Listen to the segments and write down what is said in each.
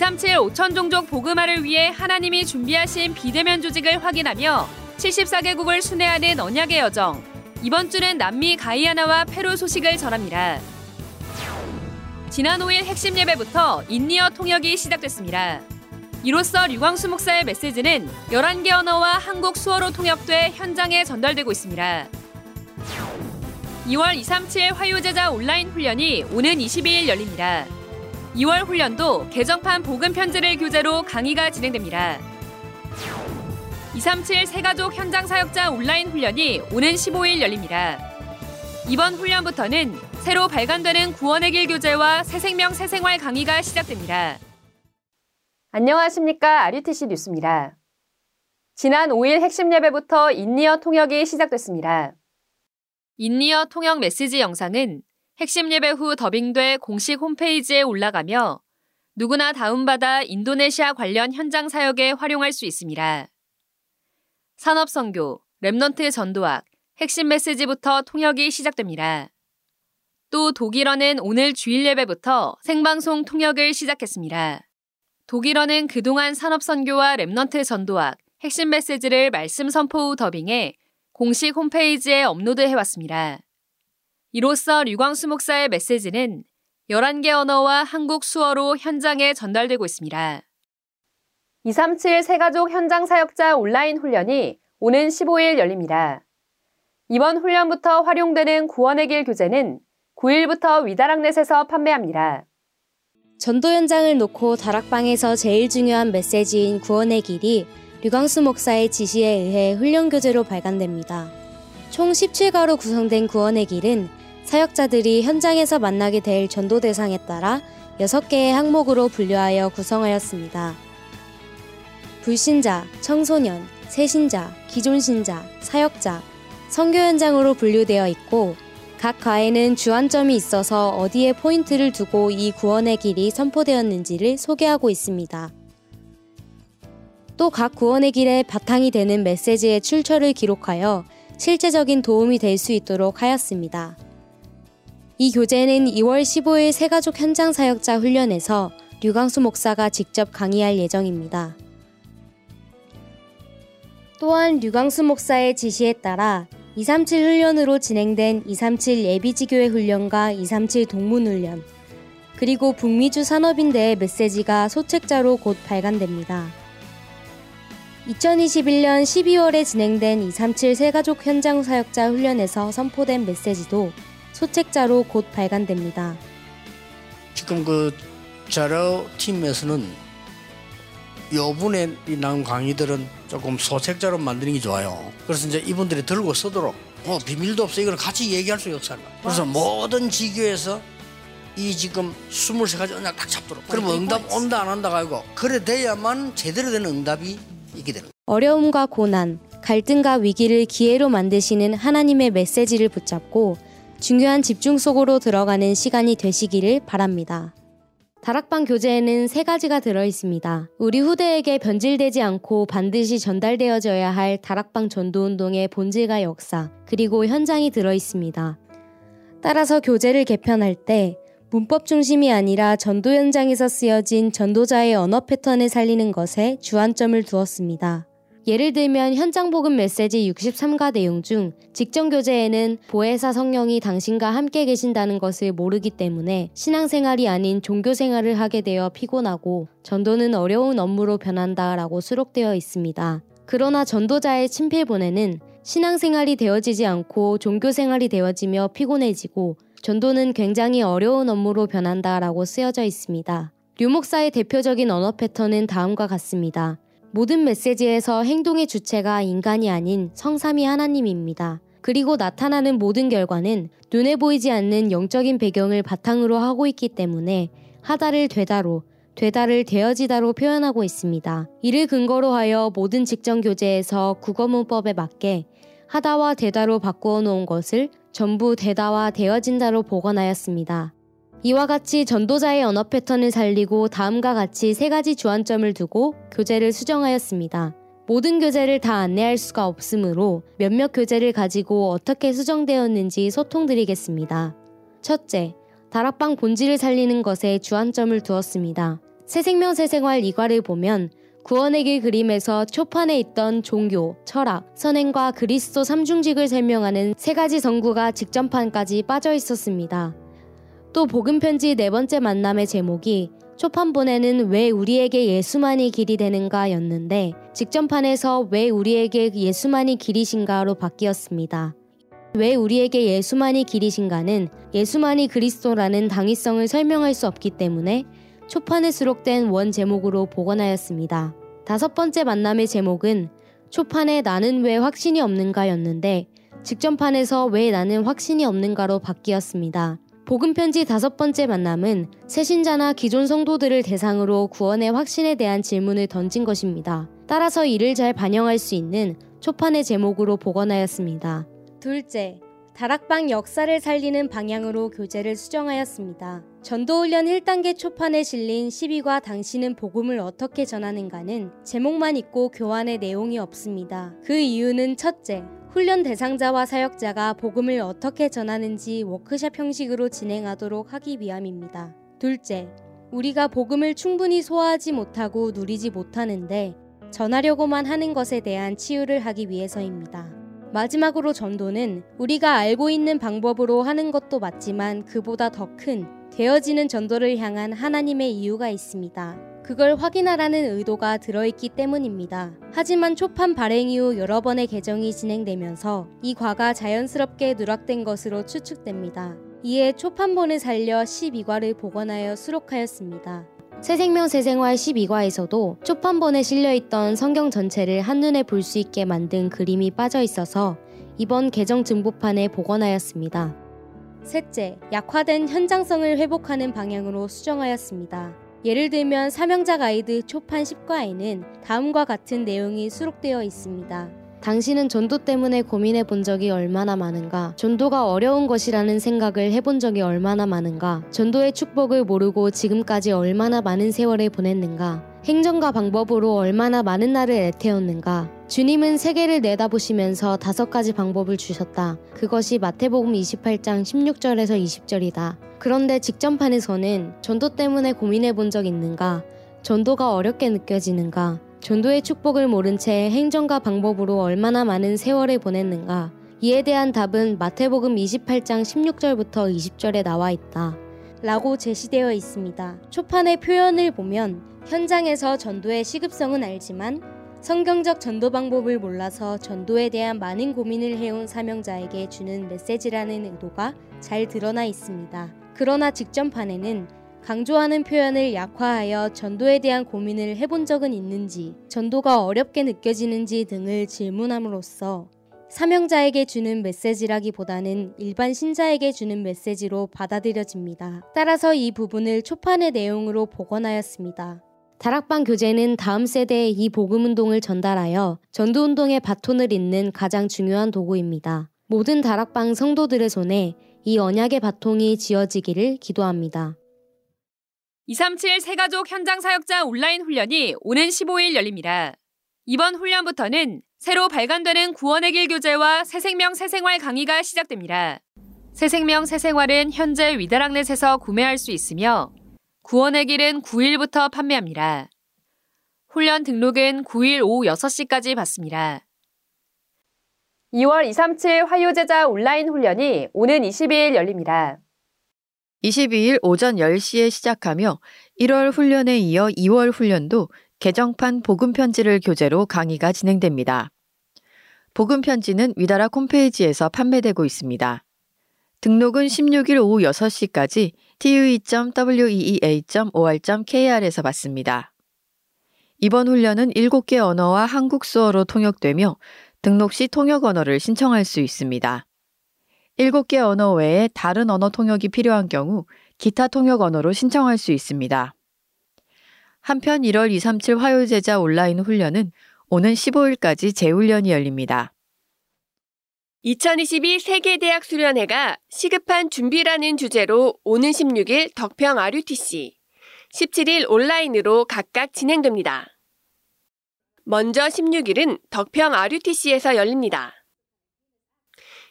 237 5천 종족 복음화를 위해 하나님이 준비하신 비대면 조직을 확인하며 74개국을 순회하는 언약의 여정. 이번 주는 남미 가이아나와 페루 소식을 전합니다. 지난 5일 핵심 예배부터 인니어 통역이 시작됐습니다. 이로써 류광수 목사의 메시지는 11개 언어와 한국 수어로 통역돼 현장에 전달되고 있습니다. 2월 237 화요제자 온라인 훈련이 오는 22일 열립니다. 2월 훈련도 개정판 복음 편지를 교재로 강의가 진행됩니다. 237 새가족 현장 사역자 온라인 훈련이 오는 15일 열립니다. 이번 훈련부터는 새로 발간되는 구원의 길 교재와 새 생명 새 생활 강의가 시작됩니다. 안녕하십니까. RUTC 뉴스입니다. 지난 5일 핵심 예배부터 인니어 통역이 시작됐습니다. 인니어 통역 메시지 영상은 핵심 예배 후 더빙돼 공식 홈페이지에 올라가며 누구나 다운받아 인도네시아 관련 현장 사역에 활용할 수 있습니다. 산업선교, Remnant 전도학, 핵심 메시지부터 통역이 시작됩니다. 또 독일어는 오늘 주일 예배부터 생방송 통역을 시작했습니다. 독일어는 그동안 산업선교와 Remnant 전도학, 핵심 메시지를 말씀 선포 후 더빙해 공식 홈페이지에 업로드해왔습니다. 이로써 류광수 목사의 메시지는 11개 언어와 한국 수어로 현장에 전달되고 있습니다. 237 세가족 현장 사역자 온라인 훈련이 오는 15일 열립니다. 이번 훈련부터 활용되는 구원의 길 교재는 9일부터 위다락넷에서 판매합니다. 전도 현장을 놓고 다락방에서 제일 중요한 메시지인 구원의 길이 류광수 목사의 지시에 의해 훈련 교재로 발간됩니다. 총 17가로 구성된 구원의 길은 사역자들이 현장에서 만나게 될 전도 대상에 따라 6개의 항목으로 분류하여 구성하였습니다. 불신자, 청소년, 새신자, 기존신자, 사역자, 성교 현장으로 분류되어 있고 각 과에는 주안점이 있어서 어디에 포인트를 두고 이 구원의 길이 선포되었는지를 소개하고 있습니다. 또 각 구원의 길의 바탕이 되는 메시지의 출처를 기록하여 실제적인 도움이 될 수 있도록 하였습니다. 이 교재는 2월 15일 새가족 현장 사역자 훈련에서 류광수 목사가 직접 강의할 예정입니다. 또한 류광수 목사의 지시에 따라 237 훈련으로 진행된 237 예비지교회 훈련과 237 동문 훈련, 그리고 북미주 산업인대의 메시지가 소책자로 곧 발간됩니다. 2021년 12월에 진행된 237 새가족 현장 사역자 훈련에서 선포된 메시지도 소책자로 곧 발간됩니다. 지금 그 자료 팀에서는 요분에 나온 강의들은 조금 소책자로 만드는 게 좋아요. 그래서 이제 이분들이 들고 쓰도록 뭐 비밀도 없어 이걸 같이 얘기할 수 없어요. 그래서 모든 지교에서 이 지금 23가지 언약 딱 잡도록 그러면 응답 온다 안 한다가 아니고 그래 돼야만 제대로 된 응답이 있게 되는 어려움과 고난, 갈등과 위기를 기회로 만드시는 하나님의 메시지를 붙잡고 중요한 집중 속으로 들어가는 시간이 되시기를 바랍니다. 다락방 교재에는 세 가지가 들어 있습니다. 우리 후대에게 변질되지 않고 반드시 전달되어져야 할 다락방 전도 운동의 본질과 역사, 그리고 현장이 들어 있습니다. 따라서 교재를 개편할 때 문법 중심이 아니라 전도 현장에서 쓰여진 전도자의 언어 패턴을 살리는 것에 주안점을 두었습니다. 예를 들면 현장 복음 메시지 63가 내용 중 직전 교재에는 보혜사 성령이 당신과 함께 계신다는 것을 모르기 때문에 신앙생활이 아닌 종교생활을 하게 되어 피곤하고 전도는 어려운 업무로 변한다라고 수록되어 있습니다. 그러나 전도자의 친필본에는 신앙생활이 되어지지 않고 종교생활이 되어지며 피곤해지고 전도는 굉장히 어려운 업무로 변한다라고 쓰여져 있습니다. 류 목사의 대표적인 언어 패턴은 다음과 같습니다. 모든 메시지에서 행동의 주체가 인간이 아닌 성삼위 하나님입니다. 그리고 나타나는 모든 결과는 눈에 보이지 않는 영적인 배경을 바탕으로 하고 있기 때문에 하다를 되다로, 되다를 되어지다로 표현하고 있습니다. 이를 근거로 하여 모든 직전 교재에서 국어 문법에 맞게 하다와 되다로 바꾸어 놓은 것을 전부 되다와 되어진다로 복원하였습니다. 이와 같이 전도자의 언어 패턴을 살리고 다음과 같이 세 가지 주안점을 두고 교재를 수정하였습니다. 모든 교재를 다 안내할 수가 없으므로 몇몇 교재를 가지고 어떻게 수정되었는지 소통드리겠습니다. 첫째, 다락방 본질을 살리는 것에 주안점을 두었습니다. 새생명 새생활 이과를 보면 구원의 길 그림에서 초판에 있던 종교, 철학, 선행과 그리스도 삼중직을 설명하는 세 가지 성구가 직전판까지 빠져 있었습니다. 또 복음편지 네 번째 만남의 제목이 초판본에는 왜 우리에게 예수만이 길이 되는가 였는데 직전판에서 왜 우리에게 예수만이 길이신가로 바뀌었습니다. 왜 우리에게 예수만이 길이신가는 예수만이 그리스도라는 당위성을 설명할 수 없기 때문에 초판에 수록된 원 제목으로 복원하였습니다. 다섯 번째 만남의 제목은 초판에 나는 왜 확신이 없는가였는데 직전판에서 왜 나는 확신이 없는가로 바뀌었습니다. 복음편지 다섯 번째 만남은 새신자나 기존 성도들을 대상으로 구원의 확신에 대한 질문을 던진 것입니다. 따라서 이를 잘 반영할 수 있는 초판의 제목으로 복원하였습니다. 둘째, 다락방 역사를 살리는 방향으로 교재를 수정하였습니다. 전도훈련 1단계 초판에 실린 12과 당신은 복음을 어떻게 전하는가는 제목만 있고 교환의 내용이 없습니다. 그 이유는 첫째, 훈련 대상자와 사역자가 복음을 어떻게 전하는지 워크샵 형식으로 진행하도록 하기 위함입니다. 둘째, 우리가 복음을 충분히 소화하지 못하고 누리지 못하는데 전하려고만 하는 것에 대한 치유를 하기 위해서입니다. 마지막으로 전도는 우리가 알고 있는 방법으로 하는 것도 맞지만 그보다 더 큰 되어지는 전도를 향한 하나님의 이유가 있습니다. 그걸 확인하라는 의도가 들어있기 때문입니다. 하지만 초판 발행 이후 여러 번의 개정이 진행되면서 이 과가 자연스럽게 누락된 것으로 추측됩니다. 이에 초판본을 살려 12과를 복원하여 수록하였습니다. 새생명 새생활 12과에서도 초판본에 실려있던 성경 전체를 한눈에 볼 수 있게 만든 그림이 빠져 있어서 이번 개정 증보판에 복원하였습니다. 셋째, 약화된 현장성을 회복하는 방향으로 수정하였습니다. 예를 들면 사명자 가이드 초판 10과에는 다음과 같은 내용이 수록되어 있습니다. 당신은 전도 때문에 고민해 본 적이 얼마나 많은가? 전도가 어려운 것이라는 생각을 해본 적이 얼마나 많은가? 전도의 축복을 모르고 지금까지 얼마나 많은 세월을 보냈는가? 행정과 방법으로 얼마나 많은 날을 애태웠는가? 주님은 세계를 내다보시면서 다섯 가지 방법을 주셨다. 그것이 마태복음 28장 16절에서 20절이다. 그런데 직전판에서는 전도 때문에 고민해 본 적 있는가? 전도가 어렵게 느껴지는가? 전도의 축복을 모른 채 행정과 방법으로 얼마나 많은 세월을 보냈는가. 이에 대한 답은 마태복음 28장 16절부터 20절에 나와 있다. 라고 제시되어 있습니다. 초판의 표현을 보면 현장에서 전도의 시급성은 알지만 성경적 전도 방법을 몰라서 전도에 대한 많은 고민을 해온 사명자에게 주는 메시지라는 의도가 잘 드러나 있습니다. 그러나 직전판에는 강조하는 표현을 약화하여 전도에 대한 고민을 해본 적은 있는지, 전도가 어렵게 느껴지는지 등을 질문함으로써 사명자에게 주는 메시지라기보다는 일반 신자에게 주는 메시지로 받아들여집니다. 따라서 이 부분을 초판의 내용으로 복원하였습니다. 다락방 교재는 다음 세대에 이 복음 운동을 전달하여 전도 운동의 바톤을 잇는 가장 중요한 도구입니다. 모든 다락방 성도들의 손에 이 언약의 바통이 지어지기를 기도합니다. 237 세가족 현장 사역자 온라인 훈련이 오는 15일 열립니다. 이번 훈련부터는 새로 발간되는 구원의 길 교재와 새생명 새생활 강의가 시작됩니다. 새생명 새생활은 현재 위다락넷에서 구매할 수 있으며 구원의 길은 9일부터 판매합니다. 훈련 등록은 9일 오후 6시까지 받습니다. 2월 237 화요제자 온라인 훈련이 오는 22일 열립니다. 22일 오전 10시에 시작하며 1월 훈련에 이어 2월 훈련도 개정판 복음 편지를 교재로 강의가 진행됩니다. 복음 편지는 위다라 홈페이지에서 판매되고 있습니다. 등록은 16일 오후 6시까지 tue.weea.or.kr에서 받습니다. 이번 훈련은 7개 언어와 한국 수어로 통역되며 등록 시 통역 언어를 신청할 수 있습니다. 7개 언어 외에 다른 언어 통역이 필요한 경우 기타 통역 언어로 신청할 수 있습니다. 한편 1월 237 화요제자 온라인 훈련은 오는 15일까지 재훈련이 열립니다. 2022 세계대학 수련회가 시급한 준비라는 주제로 오는 16일 덕평 RUTC, 17일 온라인으로 각각 진행됩니다. 먼저 16일은 덕평 RUTC에서 열립니다.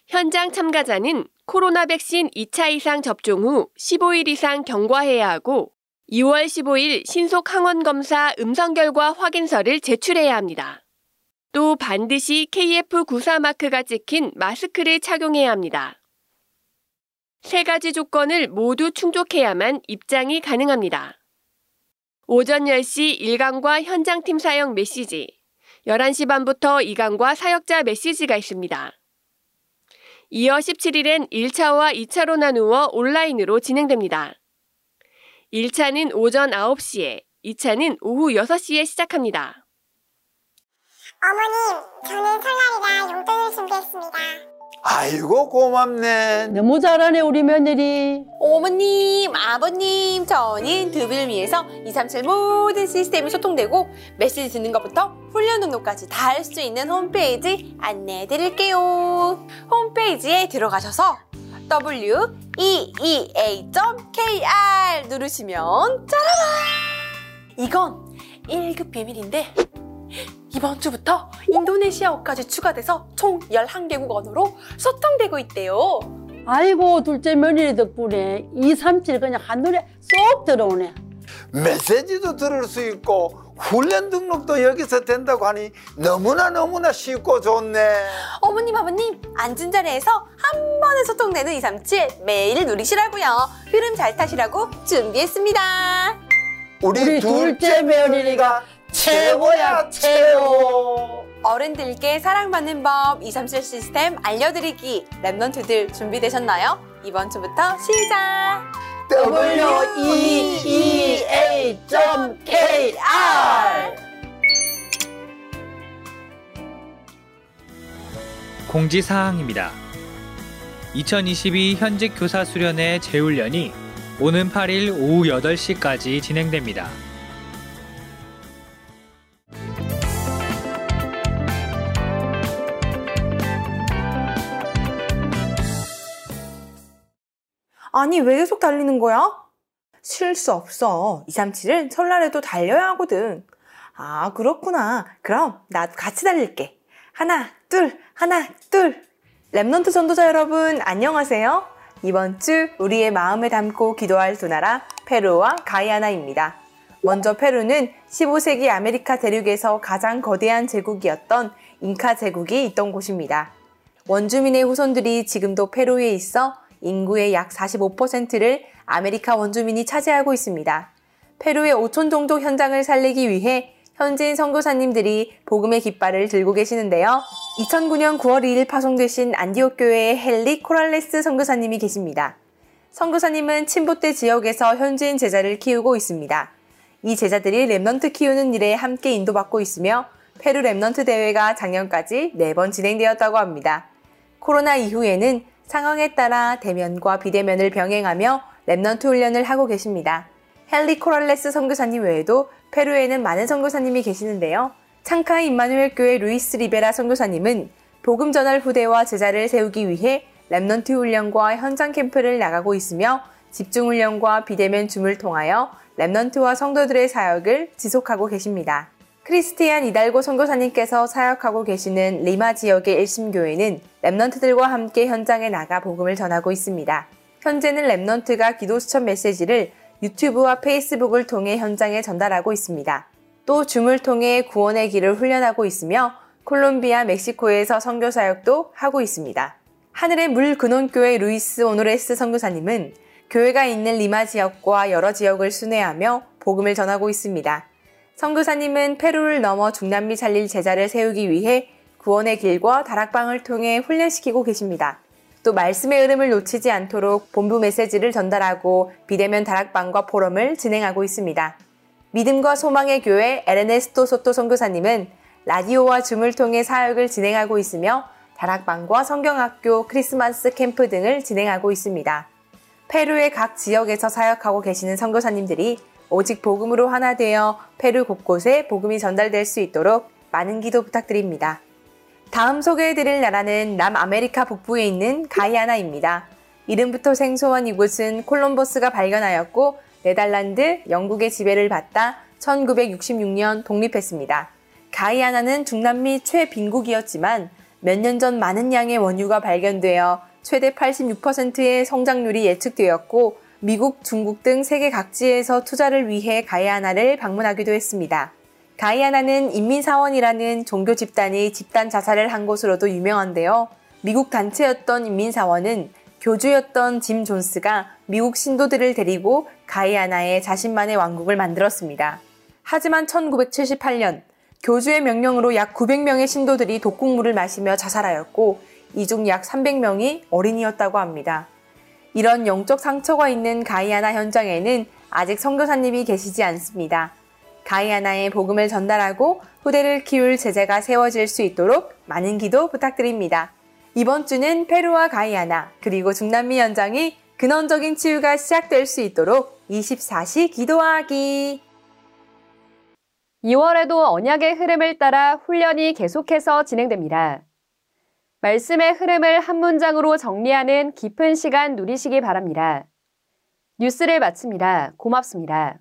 현장 참가자는 코로나 백신 2차 이상 접종 후 15일 이상 경과해야 하고 2월 15일 신속 항원 검사 음성 결과 확인서를 제출해야 합니다. 또 반드시 KF94 마크가 찍힌 마스크를 착용해야 합니다. 세 가지 조건을 모두 충족해야만 입장이 가능합니다. 오전 10시 일강과 현장팀 사역 메시지, 11시 반부터 이강과 사역자 메시지가 있습니다. 이어 17일엔 1차와 2차로 나누어 온라인으로 진행됩니다. 1차는 오전 9시에, 2차는 오후 6시에 시작합니다. 어머님, 저는 설날이라 용돈을 준비했습니다. 아이고 고맙네. 너무 잘하네 우리 며느리. 어머님, 아버님, 저는 두 분을 위해서 237 모든 시스템이 소통되고 메시지 듣는 것부터 훈련 등록까지 다 할 수 있는 홈페이지 안내해 드릴게요. 홈페이지에 들어가셔서 weea.kr 누르시면 짜라란! 이건 1급 비밀인데 이번 주부터 인도네시아어까지 추가돼서 총 11개국 언어로 소통되고 있대요. 아이고 둘째 며느리 덕분에 237 그냥 한눈에 쏙 들어오네. 메시지도 들을 수 있고 훈련 등록도 여기서 된다고 하니 너무나 너무나 쉽고 좋네. 어머님, 아버님, 앉은 자리에서 한 번에 소통되는 237 매일 누리시라고요. 흐름 잘 타시라고 준비했습니다. 우리, 우리 둘째 며느리가 최고야 최고. 어른들께 사랑받는 법 237 시스템 알려드리기 랩넌트들 준비되셨나요? 이번 주부터 시작! weea.kr 공지사항입니다. 2022 현직 교사 수련회 재훈련이 오는 8일 오후 8시까지 진행됩니다. 아니, 왜 계속 달리는 거야? 쉴 수 없어. 237은 설날에도 달려야 하거든. 아, 그렇구나. 그럼 나도 같이 달릴게. 하나, 둘, 하나, 둘. Remnant 전도자 여러분, 안녕하세요. 이번 주 우리의 마음에 담고 기도할 두 나라, 페루와 가이아나입니다. 먼저 페루는 15세기 아메리카 대륙에서 가장 거대한 제국이었던 잉카 제국이 있던 곳입니다. 원주민의 후손들이 지금도 페루에 있어 인구의 약 45%를 아메리카 원주민이 차지하고 있습니다. 페루의 5천 종족 현장을 살리기 위해 현지인 선교사님들이 복음의 깃발을 들고 계시는데요. 2009년 9월 2일 파송되신 안디옥 교회의 헬리 코랄레스 선교사님이 계십니다. 선교사님은 침보테 지역에서 현지인 제자를 키우고 있습니다. 이 제자들이 Remnant 키우는 일에 함께 인도받고 있으며 페루 Remnant 대회가 작년까지 4번 진행되었다고 합니다. 코로나 이후에는 상황에 따라 대면과 비대면을 병행하며 Remnant 훈련을 하고 계십니다. 헬리 코랄레스 선교사님 외에도 페루에는 많은 선교사님이 계시는데요. 창카이 임마누엘 교회 루이스 리베라 선교사님은 복음 전할 후대와 제자를 세우기 위해 Remnant 훈련과 현장 캠프를 나가고 있으며 집중 훈련과 비대면 줌을 통하여 Remnant와 성도들의 사역을 지속하고 계십니다. 크리스티안 이달고 선교사님께서 사역하고 계시는 리마 지역의 일심교회는 Remnant들과 함께 현장에 나가 복음을 전하고 있습니다. 현재는 Remnant가 기도 수첩 메시지를 유튜브와 페이스북을 통해 현장에 전달하고 있습니다. 또 줌을 통해 구원의 길을 훈련하고 있으며 콜롬비아, 멕시코에서 선교 사역도 하고 있습니다. 하늘의 물 근원교회 루이스 오노레스 선교사님은 교회가 있는 리마 지역과 여러 지역을 순회하며 복음을 전하고 있습니다. 선교사님은 페루를 넘어 중남미 살릴 제자를 세우기 위해 구원의 길과 다락방을 통해 훈련시키고 계십니다. 또 말씀의 흐름을 놓치지 않도록 본부 메시지를 전달하고 비대면 다락방과 포럼을 진행하고 있습니다. 믿음과 소망의 교회 에르네스토 소토 선교사님은 라디오와 줌을 통해 사역을 진행하고 있으며 다락방과 성경학교, 크리스마스 캠프 등을 진행하고 있습니다. 페루의 각 지역에서 사역하고 계시는 선교사님들이 오직 복음으로 하나 되어 페루 곳곳에 복음이 전달될 수 있도록 많은 기도 부탁드립니다. 다음 소개해드릴 나라는 남아메리카 북부에 있는 가이아나입니다. 이름부터 생소한 이곳은 콜럼버스가 발견하였고 네덜란드, 영국의 지배를 받다 1966년 독립했습니다. 가이아나는 중남미 최빈국이었지만 몇 년 전 많은 양의 원유가 발견되어 최대 86%의 성장률이 예측되었고 미국, 중국 등 세계 각지에서 투자를 위해 가이아나를 방문하기도 했습니다. 가이아나는 인민사원이라는 종교 집단이 집단 자살을 한 곳으로도 유명한데요. 미국 단체였던 인민사원은 교주였던 짐 존스가 미국 신도들을 데리고 가이아나에 자신만의 왕국을 만들었습니다. 하지만 1978년 교주의 명령으로 약 900명의 신도들이 독국물을 마시며 자살하였고 이 중 약 300명이 어린이였다고 합니다. 이런 영적 상처가 있는 가이아나 현장에는 아직 선교사님이 계시지 않습니다. 가이아나의 복음을 전달하고 후대를 키울 제재가 세워질 수 있도록 많은 기도 부탁드립니다. 이번 주는 페루와 가이아나 그리고 중남미 현장이 근원적인 치유가 시작될 수 있도록 24시 기도하기. 2월에도 언약의 흐름을 따라 훈련이 계속해서 진행됩니다. 말씀의 흐름을 한 문장으로 정리하는 깊은 시간 누리시기 바랍니다. 뉴스를 마칩니다. 고맙습니다.